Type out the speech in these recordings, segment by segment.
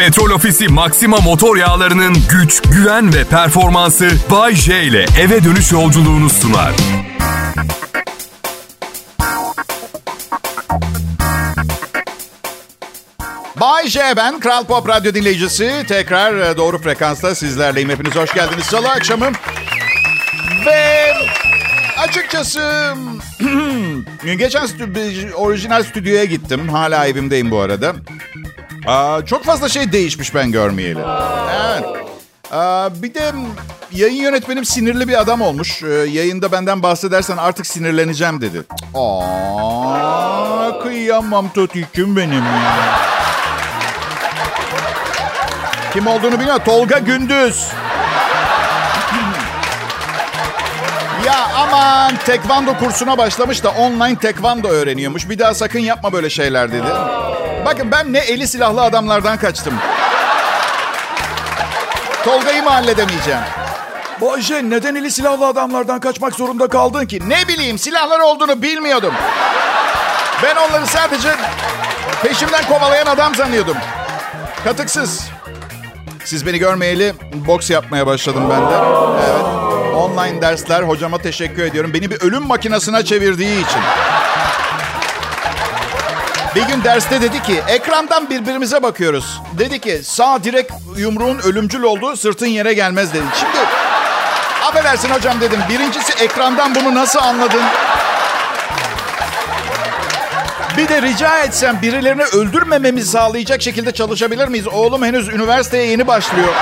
Petrol Ofisi Maxima motor yağlarının güç, güven ve performansı Bay J ile eve dönüş yolculuğunu sunar. Bay J ben, Kral Pop Radyo dinleyicisi. Tekrar e, doğru frekansta sizlerleyim. Hepiniz hoş geldiniz. Salı akşamı. Ve açıkçası geçen stü- orijinal stüdyoya gittim. Hala evimdeyim bu arada. Aa, çok fazla şey değişmiş ben görmeyeli. Evet. Aa, bir de yayın yönetmenim sinirli bir adam olmuş. Ee, yayında benden bahsedersen artık sinirleneceğim dedi. Aa, kıyamam Totik'im benim. Kim olduğunu bilmiyorum. Tolga Gündüz. Ya aman tekvando kursuna başlamış da online tekvando öğreniyormuş. Bir daha sakın yapma böyle şeyler dedi. Bakın ben ne eli silahlı adamlardan kaçtım. Tolga'yı mı halledemeyeceğim? Bayce neden eli silahlı adamlardan kaçmak zorunda kaldın ki? Ne bileyim silahlar olduğunu bilmiyordum. Ben onları sadece peşimden kovalayan adam sanıyordum. Katıksız. Siz beni görmeyeli boks yapmaya başladım ben de. Evet. Online dersler. Hocama teşekkür ediyorum. Beni bir ölüm makinesine çevirdiği için. Bir gün derste dedi ki ekrandan birbirimize bakıyoruz. Dedi ki sağ direkt yumruğun ölümcül olduğu sırtın yere gelmez dedi. Şimdi affedersin hocam dedim. Birincisi ekrandan bunu nasıl anladın? Bir de rica etsem birilerini öldürmememizi sağlayacak şekilde çalışabilir miyiz? Oğlum henüz üniversiteye yeni başlıyor.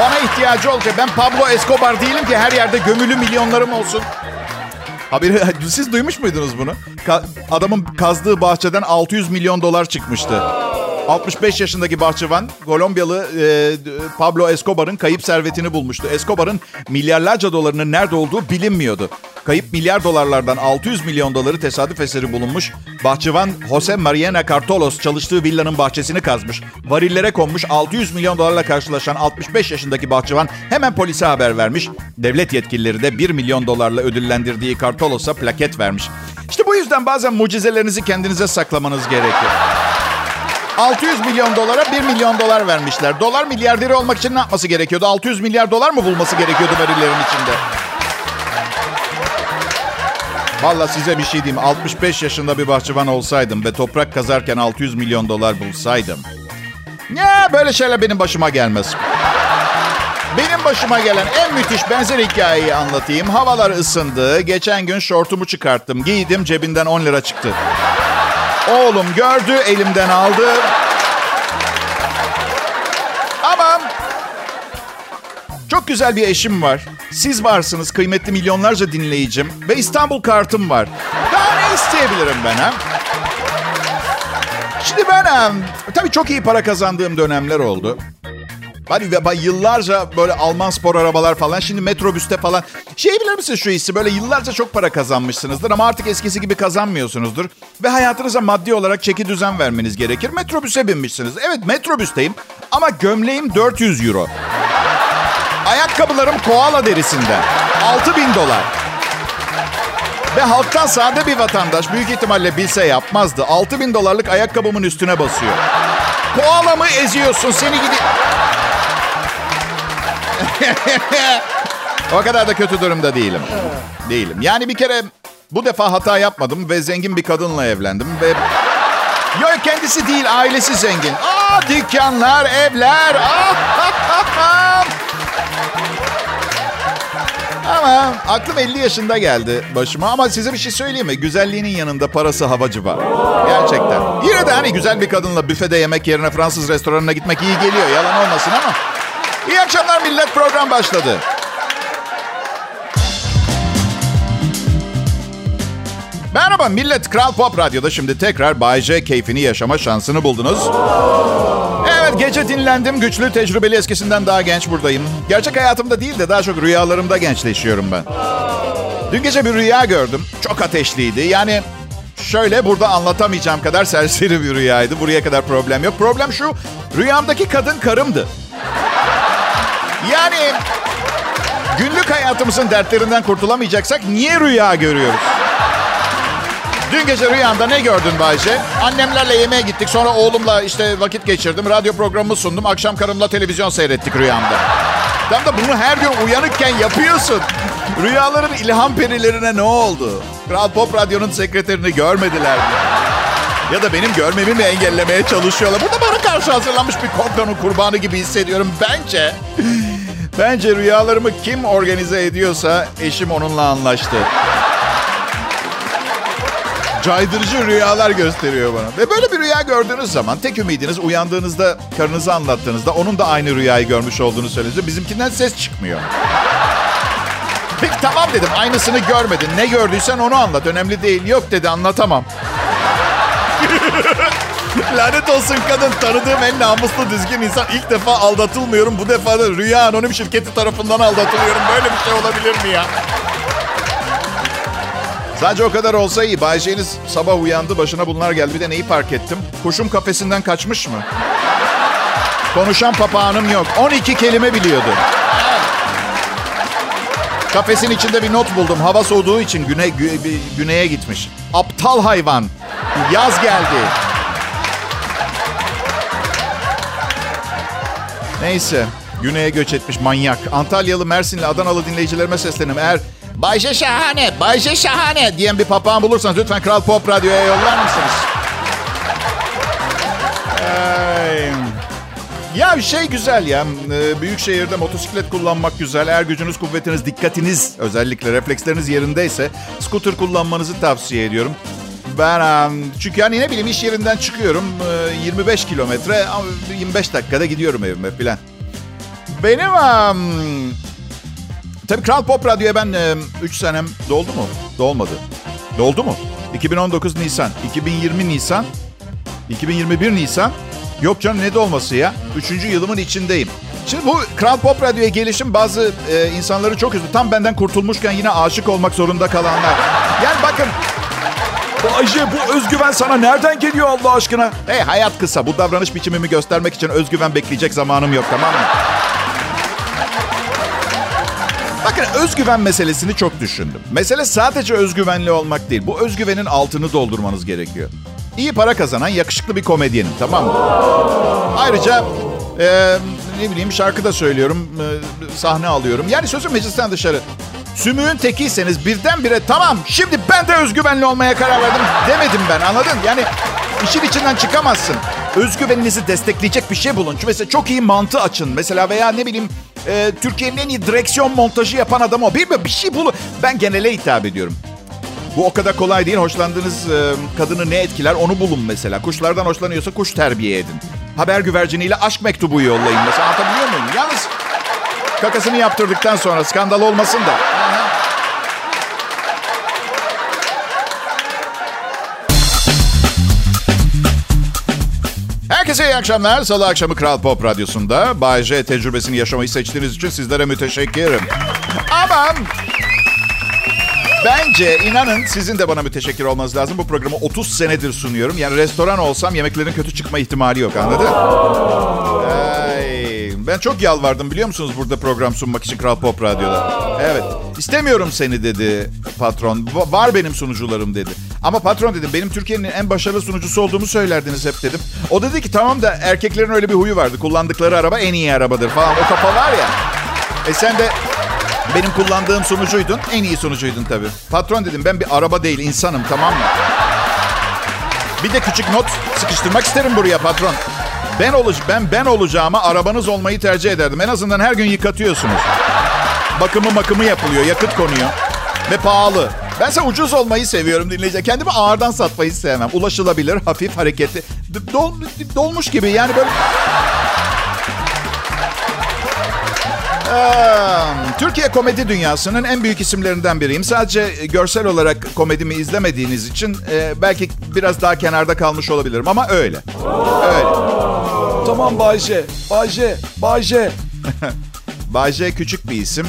Bana ihtiyacı olacak. Ben Pablo Escobar değilim ki her yerde gömülü milyonlarım olsun. Haberi, siz duymuş muydunuz bunu? Ka- adamın kazdığı bahçeden 600 milyon dolar çıkmıştı. 65 yaşındaki bahçıvan Kolombiyalı e, Pablo Escobar'ın kayıp servetini bulmuştu. Escobar'ın milyarlarca dolarının nerede olduğu bilinmiyordu. Kayıp milyar dolarlardan 600 milyon doları tesadüf eseri bulunmuş. Bahçıvan Jose Mariana Cartolos çalıştığı villanın bahçesini kazmış. Varillere konmuş 600 milyon dolarla karşılaşan 65 yaşındaki bahçıvan hemen polise haber vermiş. Devlet yetkilileri de 1 milyon dolarla ödüllendirdiği Cartolos'a plaket vermiş. İşte bu yüzden bazen mucizelerinizi kendinize saklamanız gerekiyor. 600 milyon dolara 1 milyon dolar vermişler. Dolar milyarderi olmak için ne yapması gerekiyordu? 600 milyar dolar mı bulması gerekiyordu varillerin içinde? Valla size bir şey diyeyim. 65 yaşında bir bahçıvan olsaydım ve toprak kazarken 600 milyon dolar bulsaydım. Ya böyle şeyler benim başıma gelmez. Benim başıma gelen en müthiş benzer hikayeyi anlatayım. Havalar ısındı. Geçen gün şortumu çıkarttım. Giydim cebinden 10 lira çıktı. Oğlum gördü elimden aldı. Güzel bir eşim var. Siz varsınız kıymetli milyonlarca dinleyicim. Ve İstanbul kartım var. Daha ne isteyebilirim ben ha? Şimdi ben tabii çok iyi para kazandığım dönemler oldu. Hani yıllarca böyle Alman spor arabalar falan. Şimdi metrobüste falan. Şey bilir misiniz şu hissi? Böyle yıllarca çok para kazanmışsınızdır ama artık eskisi gibi kazanmıyorsunuzdur. Ve hayatınıza maddi olarak çeki düzen vermeniz gerekir. Metrobüse binmişsiniz. Evet metrobüsteyim ama gömleğim 400 euro. Ayakkabılarım koala derisinden. 6000 dolar. Ve halktan sade bir vatandaş büyük ihtimalle bilse yapmazdı. 6000 dolarlık ayakkabımın üstüne basıyor. Koala mı eziyorsun seni gidi... o kadar da kötü durumda değilim. Değilim. Yani bir kere bu defa hata yapmadım ve zengin bir kadınla evlendim ve... Yok kendisi değil, ailesi zengin. Aa dükkanlar, evler. Aa, ama aklım 50 yaşında geldi başıma. Ama size bir şey söyleyeyim mi? Güzelliğinin yanında parası havacı var. Gerçekten. Yine de hani güzel bir kadınla büfede yemek yerine Fransız restoranına gitmek iyi geliyor. Yalan olmasın ama. İyi akşamlar millet program başladı. Merhaba millet. Kral Pop Radyo'da şimdi tekrar Bay J keyfini yaşama şansını buldunuz. Gece dinlendim. Güçlü, tecrübeli eskisinden daha genç buradayım. Gerçek hayatımda değil de daha çok rüyalarımda gençleşiyorum ben. Dün gece bir rüya gördüm. Çok ateşliydi. Yani şöyle burada anlatamayacağım kadar serseri bir rüyaydı. Buraya kadar problem yok. Problem şu. Rüyamdaki kadın karımdı. Yani günlük hayatımızın dertlerinden kurtulamayacaksak niye rüya görüyoruz? Dün gece rüyanda ne gördün Bayce? Annemlerle yemeğe gittik. Sonra oğlumla işte vakit geçirdim. Radyo programı sundum. Akşam karımla televizyon seyrettik rüyamda. Tam da bunu her gün uyanıkken yapıyorsun. Rüyaların ilham perilerine ne oldu? Kral Pop Radyo'nun sekreterini görmediler mi? Ya da benim görmemi mi engellemeye çalışıyorlar? Burada bana karşı hazırlanmış bir komplanın kurbanı gibi hissediyorum. Bence, bence rüyalarımı kim organize ediyorsa eşim onunla anlaştı. Caydırıcı rüyalar gösteriyor bana. Ve böyle bir rüya gördüğünüz zaman tek ümidiniz uyandığınızda karınızı anlattığınızda onun da aynı rüyayı görmüş olduğunu söylüyor. Bizimkinden ses çıkmıyor. Peki tamam dedim aynısını görmedin. Ne gördüysen onu anlat. Önemli değil. Yok dedi anlatamam. Lanet olsun kadın. Tanıdığım en namuslu düzgün insan. İlk defa aldatılmıyorum. Bu defa da Rüya Anonim Şirketi tarafından aldatılıyorum. Böyle bir şey olabilir mi ya? Sadece o kadar olsa iyi. Bayce'niz sabah uyandı başına bunlar geldi. Bir de neyi fark ettim? Kuşum kafesinden kaçmış mı? Konuşan papağanım yok. 12 kelime biliyordu. Kafesin içinde bir not buldum. Hava soğuduğu için güne, gü, güneye gitmiş. Aptal hayvan. Yaz geldi. Neyse. Güneye göç etmiş manyak. Antalyalı, Mersinli, Adanalı dinleyicilerime seslenirim. Eğer Bayşe Şahane, Bayşe Şahane diyen bir papağan bulursanız lütfen Kral Pop Radyo'ya yollar mısınız? Ay. Ya şey güzel ya. Ee, büyük şehirde motosiklet kullanmak güzel. Eğer gücünüz, kuvvetiniz, dikkatiniz özellikle refleksleriniz yerindeyse scooter kullanmanızı tavsiye ediyorum. Ben çünkü yani ne bileyim iş yerinden çıkıyorum 25 kilometre 25 dakikada gidiyorum evime filan. Benim tabii Kral Pop Radyo'ya ben 3 senem doldu mu? Dolmadı. Doldu mu? 2019 Nisan, 2020 Nisan, 2021 Nisan. Yok canım ne dolması ya? Üçüncü yılımın içindeyim. Şimdi bu Kral Pop Radyo'ya gelişim bazı e, insanları çok üzdü. Tam benden kurtulmuşken yine aşık olmak zorunda kalanlar. Yani bakın Ayşe bu özgüven sana nereden geliyor Allah aşkına? Hey hayat kısa. Bu davranış biçimimi göstermek için özgüven bekleyecek zamanım yok tamam mı? Bakın özgüven meselesini çok düşündüm. Mesele sadece özgüvenli olmak değil. Bu özgüvenin altını doldurmanız gerekiyor. İyi para kazanan yakışıklı bir komedyenim tamam mı? Ayrıca e, ne bileyim şarkı da söylüyorum, e, sahne alıyorum. Yani sözüm meclisten dışarı. Sümüğün tekiyseniz birdenbire tamam şimdi ben de özgüvenli olmaya karar verdim demedim ben anladın? Yani işin içinden çıkamazsın. Özgüveninizi destekleyecek bir şey bulun. Mesela çok iyi mantı açın. Mesela veya ne bileyim e, Türkiye'nin en iyi direksiyon montajı yapan adam o. Bir, bir şey bulun. Ben genele hitap ediyorum. Bu o kadar kolay değil. Hoşlandığınız e, kadını ne etkiler onu bulun mesela. Kuşlardan hoşlanıyorsa kuş terbiye edin. Haber güverciniyle aşk mektubu yollayın mesela. Anlatabiliyor muyum? Yalnız kakasını yaptırdıktan sonra skandal olmasın da. Herkese iyi akşamlar. Salı akşamı Kral Pop Radyosu'nda Bay J tecrübesini yaşamayı seçtiğiniz için sizlere müteşekkirim. Ama bence inanın sizin de bana müteşekkir olmanız lazım. Bu programı 30 senedir sunuyorum. Yani restoran olsam yemeklerin kötü çıkma ihtimali yok anladın? Ben çok yalvardım biliyor musunuz burada program sunmak için Kral Pop Radyo'da. Evet. İstemiyorum seni dedi patron. Var benim sunucularım dedi. Ama patron dedim benim Türkiye'nin en başarılı sunucusu olduğumu söylerdiniz hep dedim. O dedi ki tamam da erkeklerin öyle bir huyu vardı. Kullandıkları araba en iyi arabadır falan. O kafa var ya. E sen de benim kullandığım sunucuydun. En iyi sunucuydun tabii. Patron dedim ben bir araba değil insanım tamam mı? Bir de küçük not sıkıştırmak isterim buraya patron. Ben oluş ben ben olacağıma arabanız olmayı tercih ederdim. En azından her gün yıkatıyorsunuz. Bakımı makımı yapılıyor, yakıt konuyor. Ve pahalı. Bense ucuz olmayı seviyorum dinleyici. Kendimi ağırdan satmayı sevmem. Ulaşılabilir, hafif, hareketli. Dol, dolmuş gibi yani böyle... Türkiye komedi dünyasının en büyük isimlerinden biriyim. Sadece görsel olarak komedimi izlemediğiniz için e, belki biraz daha kenarda kalmış olabilirim ama öyle. Öyle. Tamam Bayce, Bayce, Bayce. Bayce küçük bir isim.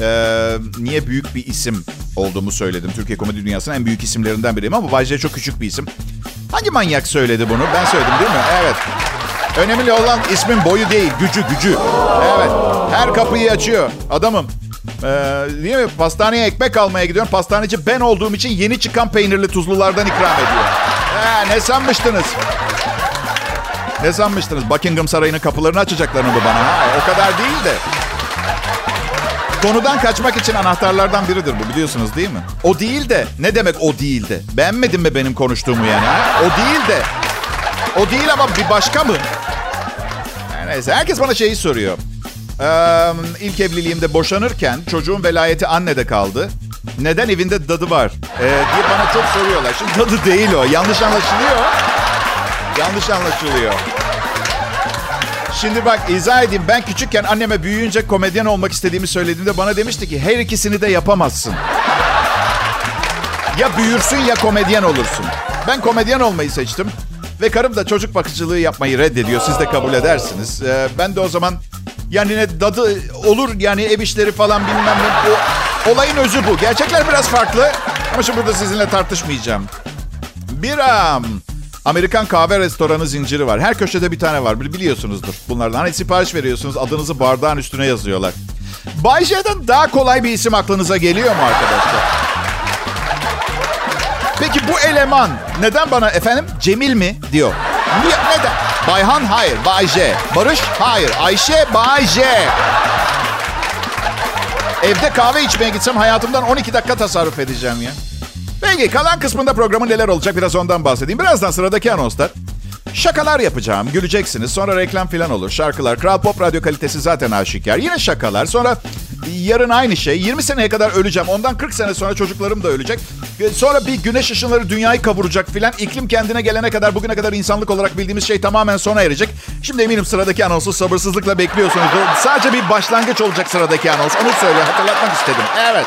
Ee, niye büyük bir isim olduğumu söyledim. Türkiye komedi dünyasının en büyük isimlerinden biriyim ama Bayce çok küçük bir isim. Hangi manyak söyledi bunu? Ben söyledim değil mi? Evet. Önemli olan ismin boyu değil, gücü, gücü. Evet. Her kapıyı açıyor. Adamım. Ee, değil mi? Pastaneye ekmek almaya gidiyorum. Pastaneci ben olduğum için yeni çıkan peynirli tuzlulardan ikram ediyor. Ee, ne sanmıştınız? Ne sanmıştınız? Buckingham Sarayı'nın kapılarını açacaklarını mı bana? Ha, o kadar değil de. Konudan kaçmak için anahtarlardan biridir bu biliyorsunuz değil mi? O değil de. Ne demek o değil de? Beğenmedin mi benim konuştuğumu yani? Ha? O değil de. O değil ama bir başka mı? Neyse herkes bana şeyi soruyor. Ee, ilk evliliğimde boşanırken çocuğun velayeti annede kaldı. Neden evinde dadı var? Ee, diye bana çok soruyorlar. Şimdi dadı değil o. Yanlış anlaşılıyor. Yanlış anlaşılıyor. Şimdi bak izah edeyim. Ben küçükken anneme büyüyünce komedyen olmak istediğimi söylediğimde bana demişti ki her ikisini de yapamazsın. Ya büyürsün ya komedyen olursun. Ben komedyen olmayı seçtim. Ve karım da çocuk bakıcılığı yapmayı reddediyor. Siz de kabul edersiniz. Ee, ben de o zaman yani ne dadı olur yani ev işleri falan bilmem ne. O, olayın özü bu. Gerçekler biraz farklı. Ama şimdi burada sizinle tartışmayacağım. Bir um, Amerikan kahve restoranı zinciri var. Her köşede bir tane var. Biliyorsunuzdur bunlardan. Hani sipariş veriyorsunuz. Adınızı bardağın üstüne yazıyorlar. Bay J'den daha kolay bir isim aklınıza geliyor mu arkadaşlar? Peki bu eleman neden bana efendim Cemil mi diyor? Niye, neden? Bayhan hayır, Bay J. Barış hayır, Ayşe Bay J. Evde kahve içmeye gitsem hayatımdan 12 dakika tasarruf edeceğim ya. Peki kalan kısmında programın neler olacak biraz ondan bahsedeyim. Birazdan sıradaki anonslar. Şakalar yapacağım. Güleceksiniz. Sonra reklam falan olur. Şarkılar. Kral Pop radyo kalitesi zaten aşikar. Yine şakalar. Sonra yarın aynı şey. 20 seneye kadar öleceğim. Ondan 40 sene sonra çocuklarım da ölecek. Sonra bir güneş ışınları dünyayı kavuracak filan. İklim kendine gelene kadar bugüne kadar insanlık olarak bildiğimiz şey tamamen sona erecek. Şimdi eminim sıradaki anonsu sabırsızlıkla bekliyorsunuz. Sadece bir başlangıç olacak sıradaki anons. Onu söyle hatırlatmak istedim. Evet.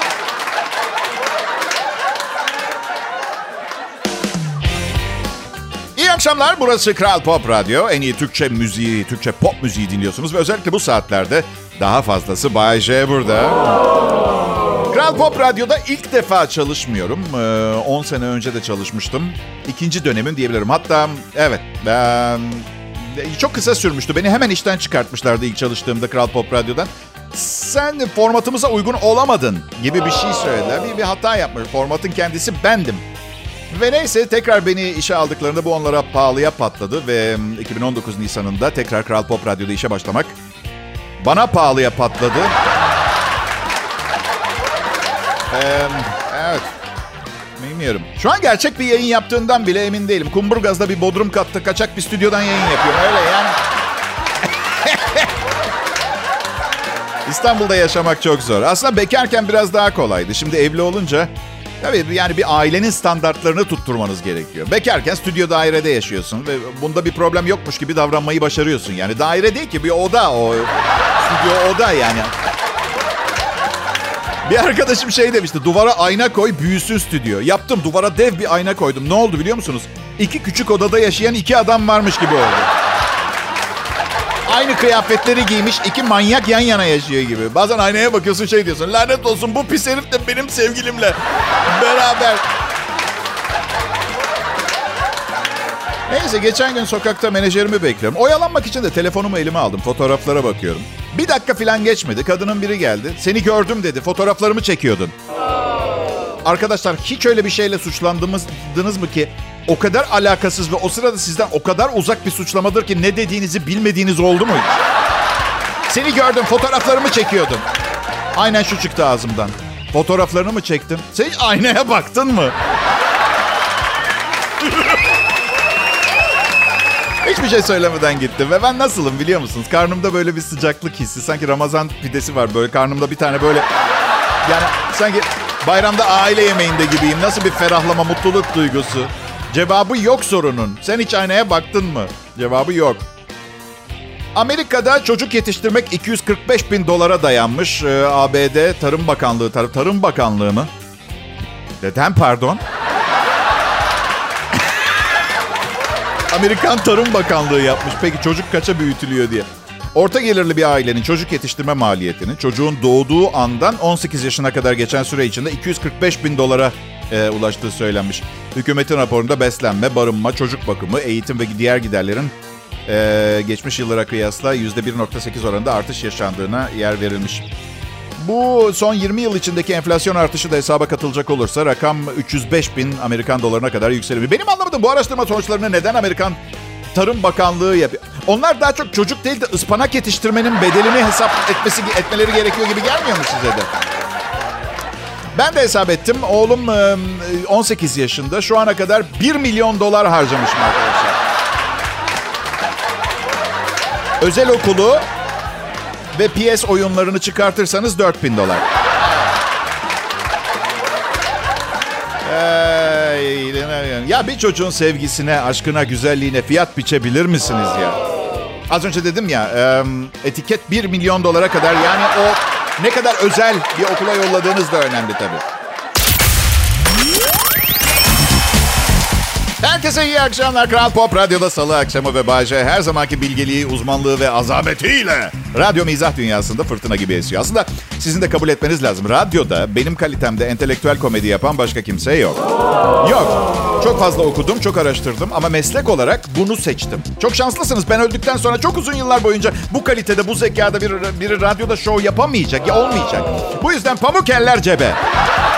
Akşamlar. Burası Kral Pop Radyo. En iyi Türkçe müziği, Türkçe pop müziği dinliyorsunuz. Ve özellikle bu saatlerde daha fazlası Bay J burada. Kral Pop Radyo'da ilk defa çalışmıyorum. 10 ee, sene önce de çalışmıştım. İkinci dönemim diyebilirim. Hatta evet ben çok kısa sürmüştü. Beni hemen işten çıkartmışlardı ilk çalıştığımda Kral Pop Radyo'dan. Sen formatımıza uygun olamadın gibi bir şey söylediler. Bir, bir hata yapmış. Formatın kendisi bendim. Ve neyse tekrar beni işe aldıklarında bu onlara pahalıya patladı. Ve 2019 Nisan'ında tekrar Kral Pop Radyo'da işe başlamak bana pahalıya patladı. Ee, evet. Bilmiyorum. Şu an gerçek bir yayın yaptığından bile emin değilim. Kumburgaz'da bir bodrum katta kaçak bir stüdyodan yayın yapıyorum. Öyle yani. İstanbul'da yaşamak çok zor. Aslında bekarken biraz daha kolaydı. Şimdi evli olunca Tabii yani bir ailenin standartlarını tutturmanız gerekiyor. Bekarken stüdyo dairede yaşıyorsun ve bunda bir problem yokmuş gibi davranmayı başarıyorsun. Yani daire değil ki bir oda o. Stüdyo oda yani. Bir arkadaşım şey demişti. Duvara ayna koy büyüsün stüdyo. Yaptım duvara dev bir ayna koydum. Ne oldu biliyor musunuz? İki küçük odada yaşayan iki adam varmış gibi oldu. Aynı kıyafetleri giymiş iki manyak yan yana yaşıyor gibi. Bazen aynaya bakıyorsun şey diyorsun. Lanet olsun bu pis herif de benim sevgilimle beraber. Neyse geçen gün sokakta menajerimi bekliyorum. Oyalanmak için de telefonumu elime aldım. Fotoğraflara bakıyorum. Bir dakika falan geçmedi. Kadının biri geldi. Seni gördüm dedi. Fotoğraflarımı çekiyordun. Arkadaşlar hiç öyle bir şeyle suçlandınız mı ki o kadar alakasız ve o sırada sizden o kadar uzak bir suçlamadır ki ne dediğinizi bilmediğiniz oldu mu? Seni gördüm, fotoğraflarımı çekiyordun. Aynen şu çıktı ağzımdan. Fotoğraflarını mı çektim? Sen aynaya baktın mı? Hiçbir şey söylemeden gittim ve ben nasılım biliyor musunuz? Karnımda böyle bir sıcaklık hissi. Sanki Ramazan pidesi var böyle karnımda bir tane böyle... Yani sanki bayramda aile yemeğinde gibiyim. Nasıl bir ferahlama, mutluluk duygusu. Cevabı yok sorunun. Sen hiç aynaya baktın mı? Cevabı yok. Amerika'da çocuk yetiştirmek 245 bin dolara dayanmış. Ee, ABD Tarım Bakanlığı, Tar Tarım Bakanlığı mı? Neden pardon? Amerikan Tarım Bakanlığı yapmış. Peki çocuk kaça büyütülüyor diye. Orta gelirli bir ailenin çocuk yetiştirme maliyetini çocuğun doğduğu andan 18 yaşına kadar geçen süre içinde 245 bin dolara e, ulaştığı söylenmiş. Hükümetin raporunda beslenme, barınma, çocuk bakımı, eğitim ve diğer giderlerin e, geçmiş yıllara kıyasla %1.8 oranında artış yaşandığına yer verilmiş. Bu son 20 yıl içindeki enflasyon artışı da hesaba katılacak olursa rakam 305 bin Amerikan dolarına kadar yükselir. Benim anlamadığım bu araştırma sonuçlarını neden Amerikan Tarım Bakanlığı yapıyor? Onlar daha çok çocuk değil de ıspanak yetiştirmenin bedelini hesap etmesi etmeleri gerekiyor gibi gelmiyor mu size de? Ben de hesap ettim. Oğlum 18 yaşında. Şu ana kadar 1 milyon dolar harcamışım arkadaşlar. Özel okulu ve PS oyunlarını çıkartırsanız 4000 dolar. ya bir çocuğun sevgisine, aşkına, güzelliğine fiyat biçebilir misiniz ya? Az önce dedim ya, etiket 1 milyon dolara kadar yani o ne kadar özel bir okula yolladığınız da önemli tabii. Herkese iyi akşamlar. Kral Pop Radyo'da salı akşamı ve Bayce her zamanki bilgeliği, uzmanlığı ve azametiyle radyo mizah dünyasında fırtına gibi esiyor. Aslında sizin de kabul etmeniz lazım. Radyoda benim kalitemde entelektüel komedi yapan başka kimse yok. Yok. Çok fazla okudum, çok araştırdım ama meslek olarak bunu seçtim. Çok şanslısınız. Ben öldükten sonra çok uzun yıllar boyunca bu kalitede, bu zekada biri, biri radyoda show yapamayacak ya olmayacak. Bu yüzden pamuk eller cebe.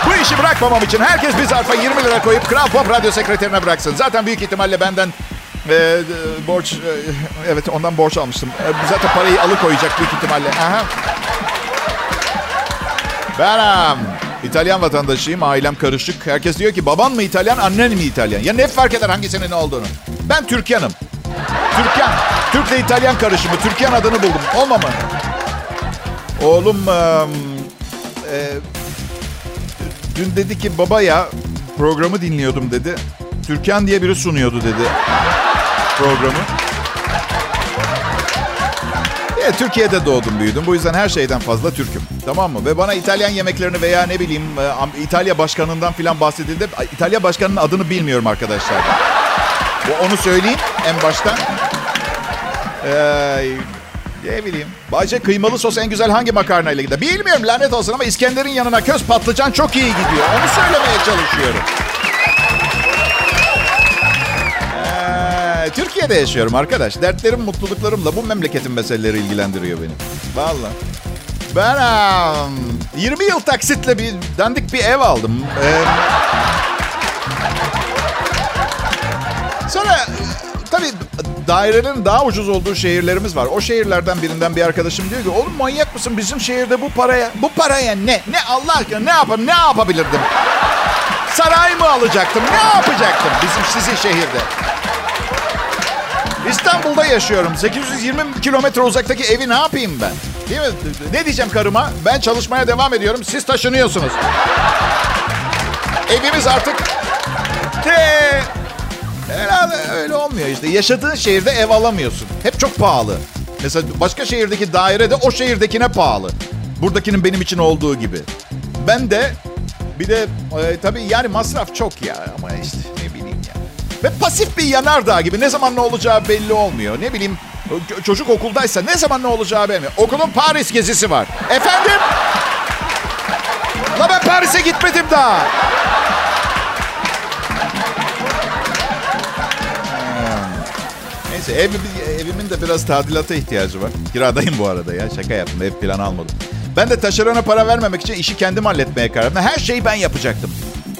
Bu işi bırakmamam için herkes bir zarfa 20 lira koyup Kral Pop Radyo sekreterine bıraksın. Zaten büyük ihtimalle benden e, borç, e, evet ondan borç almıştım. E, zaten parayı alıkoyacak büyük ihtimalle. Aha. Benim. İtalyan vatandaşıyım, ailem karışık. Herkes diyor ki baban mı İtalyan, annen mi İtalyan? Ya ne fark eder hangisinin ne olduğunu? Ben Türkyanım. Türkyan. Türkle İtalyan karışımı. Türkyan adını buldum. Olma mı? Oğlum e, e, dün dedi ki baba ya programı dinliyordum dedi. Türkan diye biri sunuyordu dedi programı. E, Türkiye'de doğdum büyüdüm. Bu yüzden her şeyden fazla Türk'üm. Tamam mı? Ve bana İtalyan yemeklerini veya ne bileyim e, İtalya başkanından falan bahsedildi. İtalya başkanının adını bilmiyorum arkadaşlar. Bu onu söyleyeyim en baştan. Ee, ne bileyim. Bayce kıymalı sos en güzel hangi makarnayla gider? Bilmiyorum lanet olsun ama İskender'in yanına köz patlıcan çok iyi gidiyor. Onu söylemeye çalışıyorum. Türkiye'de yaşıyorum arkadaş. Dertlerim, mutluluklarımla bu memleketin meseleleri ilgilendiriyor beni. Valla. Ben um, 20 yıl taksitle bir dandik bir ev aldım. Ee, sonra tabii dairenin daha ucuz olduğu şehirlerimiz var. O şehirlerden birinden bir arkadaşım diyor ki oğlum manyak mısın bizim şehirde bu paraya bu paraya ne? Ne Allah aşkına ne yapayım ne yapabilirdim? Saray mı alacaktım? Ne yapacaktım bizim sizin şehirde? İstanbul'da yaşıyorum. 820 kilometre uzaktaki evi ne yapayım ben? Değil mi? Ne diyeceğim karıma? Ben çalışmaya devam ediyorum. Siz taşınıyorsunuz. Evimiz artık... Te... Herhalde öyle olmuyor işte. Yaşadığın şehirde ev alamıyorsun. Hep çok pahalı. Mesela başka şehirdeki daire de o şehirdekine pahalı. Buradakinin benim için olduğu gibi. Ben de bir de e, tabii yani masraf çok ya ama işte. Ve pasif bir yanardağ gibi ne zaman ne olacağı belli olmuyor. Ne bileyim çocuk okuldaysa ne zaman ne olacağı belli Okulun Paris gezisi var. Efendim? La ben Paris'e gitmedim daha. Neyse ev, evimin de biraz tadilata ihtiyacı var. Kiradayım bu arada ya. Şaka yaptım. Ev plan almadım. Ben de taşerona para vermemek için işi kendim halletmeye karar verdim. Her şeyi ben yapacaktım.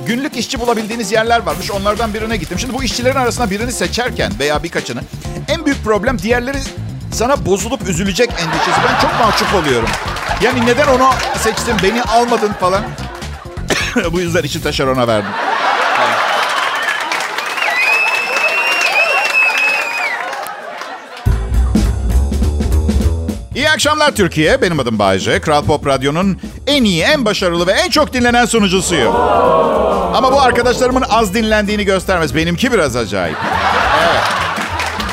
Günlük işçi bulabildiğiniz yerler varmış. Onlardan birine gittim. Şimdi bu işçilerin arasında birini seçerken veya birkaçını en büyük problem diğerleri sana bozulup üzülecek endişesi. Ben çok mahcup oluyorum. Yani neden onu seçtin, beni almadın falan. bu yüzden işi taşerona verdim. İyi akşamlar Türkiye. Benim adım Bayce. Kral Pop Radyo'nun en iyi, en başarılı ve en çok dinlenen sunucusuyum. Ama bu arkadaşlarımın az dinlendiğini göstermez. Benimki biraz acayip. Evet.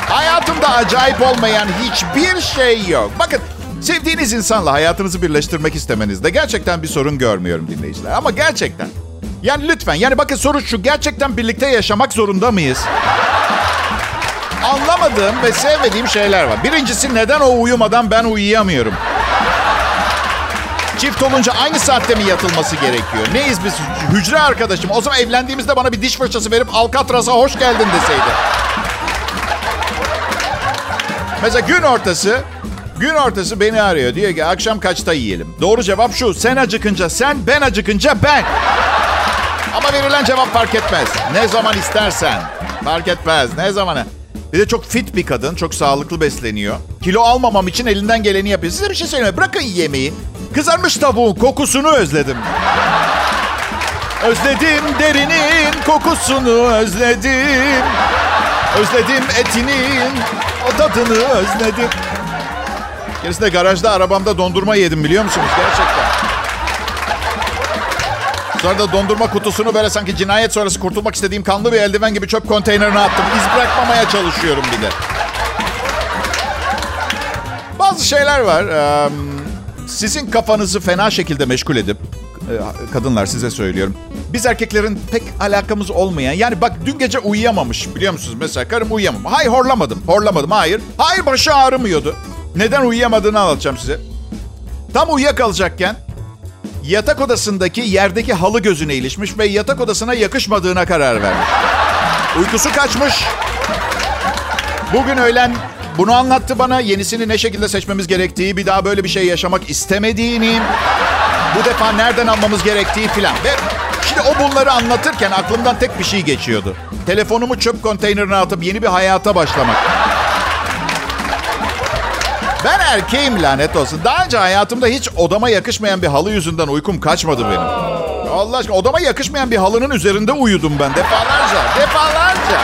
Hayatımda acayip olmayan hiçbir şey yok. Bakın sevdiğiniz insanla hayatınızı birleştirmek istemenizde gerçekten bir sorun görmüyorum dinleyiciler. Ama gerçekten. Yani lütfen yani bakın soru şu gerçekten birlikte yaşamak zorunda mıyız? Anlamadığım ve sevmediğim şeyler var. Birincisi neden o uyumadan ben uyuyamıyorum? Çift olunca aynı saatte mi yatılması gerekiyor? Neyiz biz? Hücre arkadaşım. O zaman evlendiğimizde bana bir diş fırçası verip Alcatraz'a hoş geldin deseydi. Mesela gün ortası Gün ortası beni arıyor. Diyor ki akşam kaçta yiyelim? Doğru cevap şu. Sen acıkınca sen, ben acıkınca ben. Ama verilen cevap fark etmez. Ne zaman istersen. Fark etmez. Ne zamanı. Bir de çok fit bir kadın. Çok sağlıklı besleniyor. Kilo almamam için elinden geleni yapıyor. Size bir şey söyleyeyim? Bırakın yemeği. Kızarmış tavuğun kokusunu özledim. Özledim derinin kokusunu özledim. Özledim etinin o tadını özledim. Gerisinde garajda arabamda dondurma yedim biliyor musunuz? Gerçekten. Sonra da dondurma kutusunu böyle sanki cinayet sonrası kurtulmak istediğim kanlı bir eldiven gibi çöp konteynerine attım. İz bırakmamaya çalışıyorum bir de. Bazı şeyler var. Sizin kafanızı fena şekilde meşgul edip, kadınlar size söylüyorum. Biz erkeklerin pek alakamız olmayan, yani bak dün gece uyuyamamış biliyor musunuz? Mesela karım uyuyamam. Hayır horlamadım, horlamadım hayır. Hayır başı ağrımıyordu. Neden uyuyamadığını anlatacağım size. Tam uyuyakalacakken yatak odasındaki yerdeki halı gözüne ilişmiş ve yatak odasına yakışmadığına karar vermiş. Uykusu kaçmış. Bugün öğlen bunu anlattı bana. Yenisini ne şekilde seçmemiz gerektiği, bir daha böyle bir şey yaşamak istemediğini, bu defa nereden almamız gerektiği filan. Ve şimdi o bunları anlatırken aklımdan tek bir şey geçiyordu. Telefonumu çöp konteynerine atıp yeni bir hayata başlamak. Ben erkeğim lanet olsun. Daha önce hayatımda hiç odama yakışmayan bir halı yüzünden uykum kaçmadı benim. Allah aşkına odama yakışmayan bir halının üzerinde uyudum ben defalarca. Defalarca.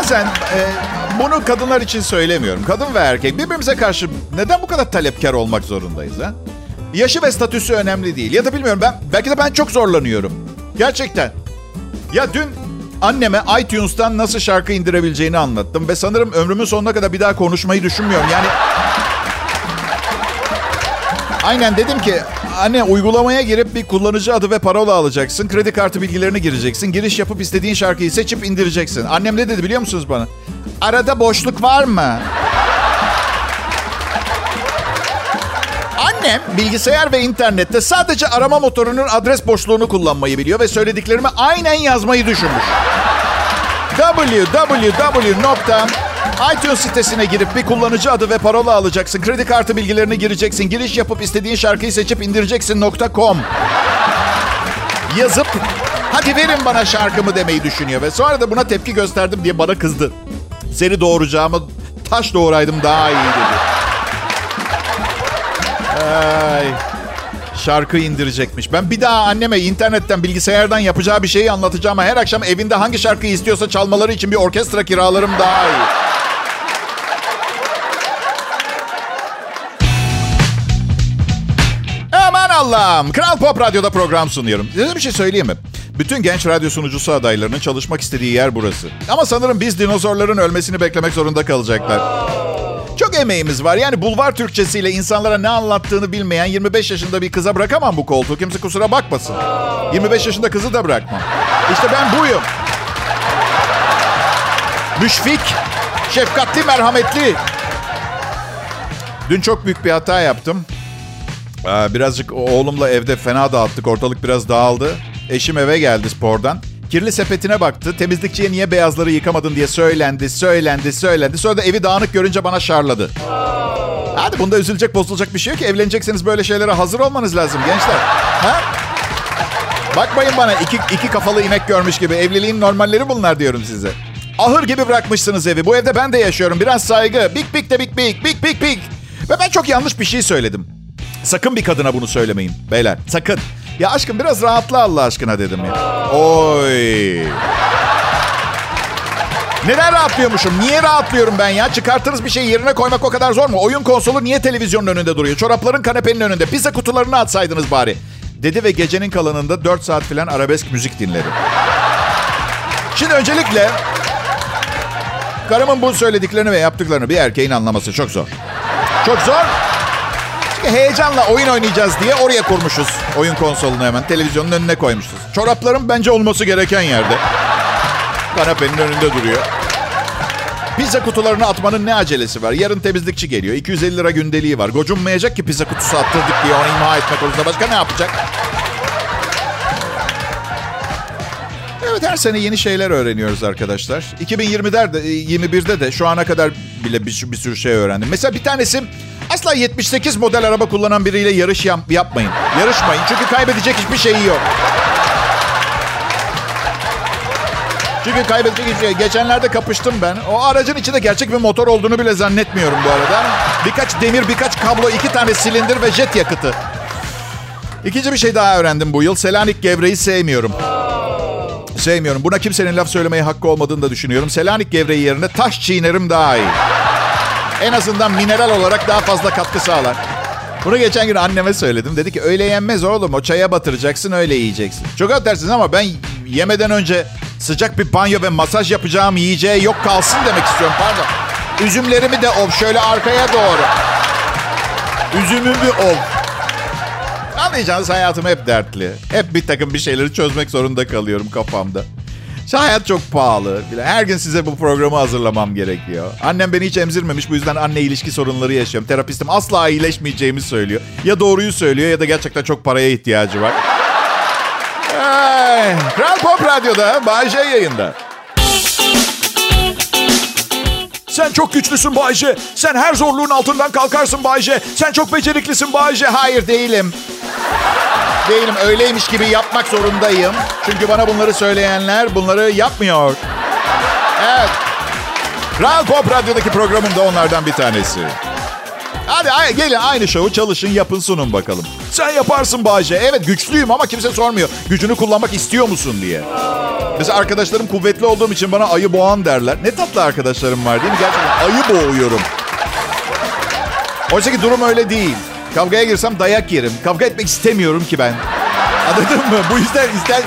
Bazen e, bunu kadınlar için söylemiyorum. Kadın ve erkek birbirimize karşı neden bu kadar talepkar olmak zorundayız ha? Yaşı ve statüsü önemli değil. Ya da bilmiyorum ben belki de ben çok zorlanıyorum. Gerçekten. Ya dün anneme iTunes'tan nasıl şarkı indirebileceğini anlattım ve sanırım ömrümün sonuna kadar bir daha konuşmayı düşünmüyorum. Yani Aynen dedim ki anne uygulamaya girip bir kullanıcı adı ve parola alacaksın. Kredi kartı bilgilerini gireceksin. Giriş yapıp istediğin şarkıyı seçip indireceksin. Annem ne dedi biliyor musunuz bana? Arada boşluk var mı? Annem bilgisayar ve internette sadece arama motorunun adres boşluğunu kullanmayı biliyor ve söylediklerimi aynen yazmayı düşünmüş. www iTunes sitesine girip bir kullanıcı adı ve parola alacaksın. Kredi kartı bilgilerini gireceksin. Giriş yapıp istediğin şarkıyı seçip indireceksin.com Yazıp hadi verin bana şarkımı demeyi düşünüyor. Ve sonra da buna tepki gösterdim diye bana kızdı. Seni doğuracağımı taş doğuraydım daha iyi dedi. Ay. Şarkı indirecekmiş. Ben bir daha anneme internetten, bilgisayardan yapacağı bir şeyi anlatacağım. Her akşam evinde hangi şarkıyı istiyorsa çalmaları için bir orkestra kiralarım daha iyi. Allah'ım. Kral Pop Radyo'da program sunuyorum. Size bir şey söyleyeyim mi? Bütün genç radyo sunucusu adaylarının çalışmak istediği yer burası. Ama sanırım biz dinozorların ölmesini beklemek zorunda kalacaklar. Çok emeğimiz var. Yani bulvar Türkçesiyle insanlara ne anlattığını bilmeyen 25 yaşında bir kıza bırakamam bu koltuğu. Kimse kusura bakmasın. 25 yaşında kızı da bırakmam. İşte ben buyum. Müşfik, şefkatli, merhametli. Dün çok büyük bir hata yaptım. Birazcık oğlumla evde fena dağıttık. Ortalık biraz dağıldı. Eşim eve geldi spordan. Kirli sepetine baktı. Temizlikçiye niye beyazları yıkamadın diye söylendi, söylendi, söylendi. Sonra da evi dağınık görünce bana şarladı. Hadi bunda üzülecek, bozulacak bir şey yok ki. Evlenecekseniz böyle şeylere hazır olmanız lazım gençler. Ha? Bakmayın bana iki, iki kafalı inek görmüş gibi. Evliliğin normalleri bunlar diyorum size. Ahır gibi bırakmışsınız evi. Bu evde ben de yaşıyorum. Biraz saygı. Big big de big big. Big big big. Ve ben çok yanlış bir şey söyledim. Sakın bir kadına bunu söylemeyin beyler. Sakın. Ya aşkım biraz rahatla Allah aşkına dedim ya. Oy. Neden rahatlıyormuşum? Niye rahatlıyorum ben ya? Çıkartırız bir şey yerine koymak o kadar zor mu? Oyun konsolu niye televizyonun önünde duruyor? Çorapların kanepenin önünde. Pizza kutularını atsaydınız bari. Dedi ve gecenin kalanında 4 saat falan arabesk müzik dinledi. Şimdi öncelikle karımın bu söylediklerini ve yaptıklarını bir erkeğin anlaması çok zor. Çok zor. Heyecanla oyun oynayacağız diye oraya kurmuşuz. Oyun konsolunu hemen televizyonun önüne koymuşuz. Çoraplarım bence olması gereken yerde. Kanepenin önünde duruyor. Pizza kutularını atmanın ne acelesi var? Yarın temizlikçi geliyor. 250 lira gündeliği var. Gocunmayacak ki pizza kutusu attırdık diye onu imha etmek konusunda. Başka ne yapacak? Evet her sene yeni şeyler öğreniyoruz arkadaşlar. 2020'de de 21'de de şu ana kadar bile bir, bir sürü şey öğrendim. Mesela bir tanesi asla 78 model araba kullanan biriyle yarış yap, yapmayın. Yarışmayın çünkü kaybedecek hiçbir şeyi yok. Çünkü kaybedecek hiçbir şey. Geçenlerde kapıştım ben. O aracın içinde gerçek bir motor olduğunu bile zannetmiyorum bu arada. Birkaç demir, birkaç kablo, iki tane silindir ve jet yakıtı. İkinci bir şey daha öğrendim bu yıl. Selanik gevreği sevmiyorum. Sevmiyorum. Buna kimsenin laf söylemeye hakkı olmadığını da düşünüyorum. Selanik gevreği yerine taş çiğnerim daha iyi. En azından mineral olarak daha fazla katkı sağlar. Bunu geçen gün anneme söyledim. Dedi ki öyle yenmez oğlum. O çaya batıracaksın öyle yiyeceksin. Çok affedersiniz ama ben yemeden önce sıcak bir banyo ve masaj yapacağım yiyeceği yok kalsın demek istiyorum. Pardon. Üzümlerimi de ov şöyle arkaya doğru. Üzümümü ov. Anlayacağınız hayatım hep dertli. Hep bir takım bir şeyleri çözmek zorunda kalıyorum kafamda. Şu hayat çok pahalı. Her gün size bu programı hazırlamam gerekiyor. Annem beni hiç emzirmemiş. Bu yüzden anne ilişki sorunları yaşıyorum. Terapistim asla iyileşmeyeceğimi söylüyor. Ya doğruyu söylüyor ya da gerçekten çok paraya ihtiyacı var. Ay, Kral Pop Radyo'da Bay J yayında. Sen çok güçlüsün Bayce. Sen her zorluğun altından kalkarsın Bayce. Sen çok beceriklisin Bayce. Hayır değilim. Değilim. Öyleymiş gibi yapmak zorundayım. Çünkü bana bunları söyleyenler bunları yapmıyor. Evet. Kral Pop Radyo'daki programım da onlardan bir tanesi. Hadi gelin aynı şovu çalışın yapın sunun bakalım. Sen yaparsın Bayce. Evet güçlüyüm ama kimse sormuyor. Gücünü kullanmak istiyor musun diye. Mesela arkadaşlarım kuvvetli olduğum için bana ayı boğan derler. Ne tatlı arkadaşlarım var değil mi? Gerçekten ayı boğuyorum. Oysa ki durum öyle değil. Kavgaya girsem dayak yerim. Kavga etmek istemiyorum ki ben. Anladın mı? Bu yüzden ister...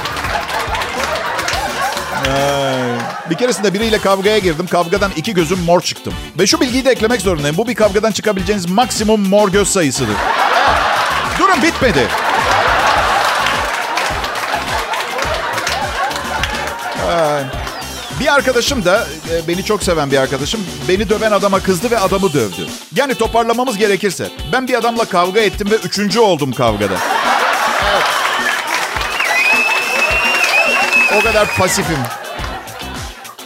Bir keresinde biriyle kavgaya girdim. Kavgadan iki gözüm mor çıktım. Ve şu bilgiyi de eklemek zorundayım. Bu bir kavgadan çıkabileceğiniz maksimum mor göz sayısıdır. Durum bitmedi. Bir arkadaşım da e, beni çok seven bir arkadaşım beni döven adama kızdı ve adamı dövdü. Yani toparlamamız gerekirse ben bir adamla kavga ettim ve üçüncü oldum kavgada. Evet. O kadar pasifim.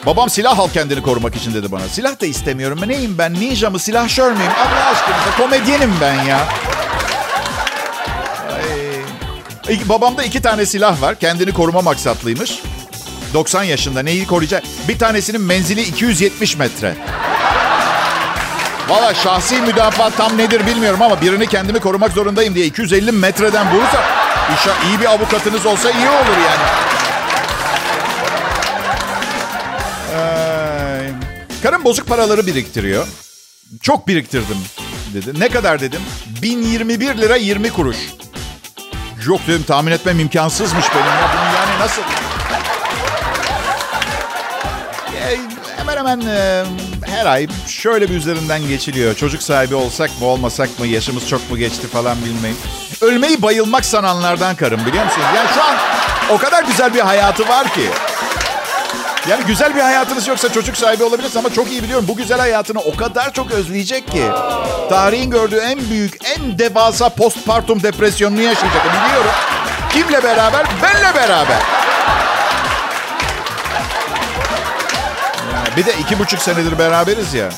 Babam silah al kendini korumak için dedi bana. Silah da istemiyorum. Neyim ben? Ninja mı? Silahşör müyüm? Allah aşkına komedyenim ben ya. Ay. Babamda iki tane silah var. Kendini koruma maksatlıymış. 90 yaşında neyi koruyacak? Bir tanesinin menzili 270 metre. Valla şahsi müdafaa tam nedir bilmiyorum ama birini kendimi korumak zorundayım diye 250 metreden vurursa iyi bir avukatınız olsa iyi olur yani. Karım bozuk paraları biriktiriyor. Çok biriktirdim dedi. Ne kadar dedim? 1021 lira 20 kuruş. Yok dedim tahmin etmem imkansızmış benim ya. Bunu yani nasıl... hemen hemen e, her ay şöyle bir üzerinden geçiliyor. Çocuk sahibi olsak mı olmasak mı yaşımız çok mu geçti falan bilmeyin. Ölmeyi bayılmak sananlardan karım biliyor musunuz? Yani şu an o kadar güzel bir hayatı var ki. Yani güzel bir hayatınız yoksa çocuk sahibi olabilirsiniz ama çok iyi biliyorum. Bu güzel hayatını o kadar çok özleyecek ki. Tarihin gördüğü en büyük, en devasa postpartum depresyonunu yaşayacak. Biliyorum. Kimle beraber? Benle beraber. Bir de iki buçuk senedir beraberiz ya.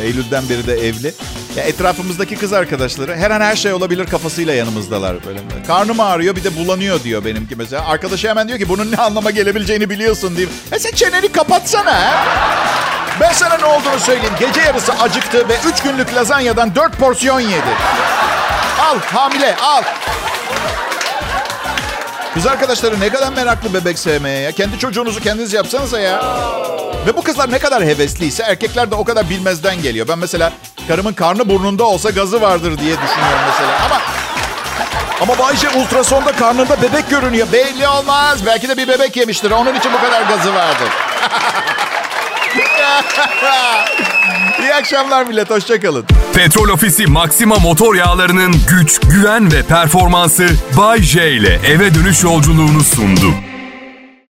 Eylül'den beri de evli. Ya etrafımızdaki kız arkadaşları her an her şey olabilir kafasıyla yanımızdalar. Böyle. Karnım ağrıyor bir de bulanıyor diyor benimki mesela. Arkadaşı hemen diyor ki bunun ne anlama gelebileceğini biliyorsun diyeyim. E sen çeneni kapatsana ha. Ben sana ne olduğunu söyleyeyim. Gece yarısı acıktı ve üç günlük lazanyadan dört porsiyon yedi. Al hamile al. Kız arkadaşları ne kadar meraklı bebek sevmeye ya. Kendi çocuğunuzu kendiniz yapsanıza ya. Ve bu kızlar ne kadar hevesliyse erkekler de o kadar bilmezden geliyor. Ben mesela karımın karnı burnunda olsa gazı vardır diye düşünüyorum mesela. Ama ama Bayce ultrasonda karnında bebek görünüyor. Belli olmaz. Belki de bir bebek yemiştir. Onun için bu kadar gazı vardır. İyi akşamlar millet. Hoşçakalın. Petrol Ofisi Maxima motor yağlarının güç, güven ve performansı Bay J ile eve dönüş yolculuğunu sundu.